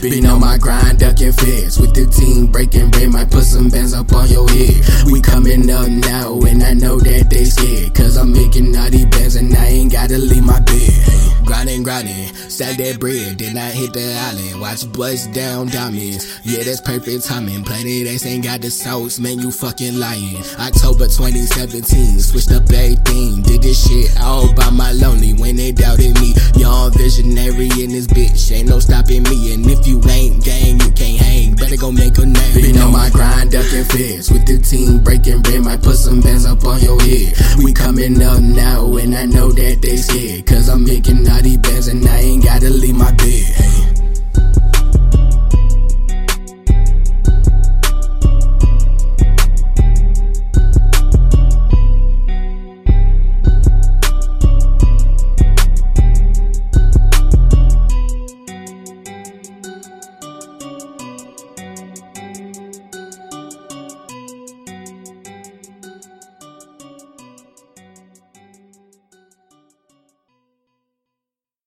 Been on my grind, ducking feds. With the team breaking bread, might put some bands up on your head. We coming up now, and I know that they scared. Cause I'm making all these bands, and I ain't gotta leave my bed. Grinding, grinding, stack that bread, then I hit the island. Watch bust down diamonds. Yeah, that's perfect timing. Planet X ain't got the sauce, man, you fucking lying. October 2017, switched up everything. Did this shit all by my lonely when this bitch, ain't no stopping me. And if you ain't gang, you can't hang. Better go make a name. Been on my grind, ducking feds. With the team breaking bread, might put some bands up on your head. We coming up now, and I know that they scared. Cause I'm making all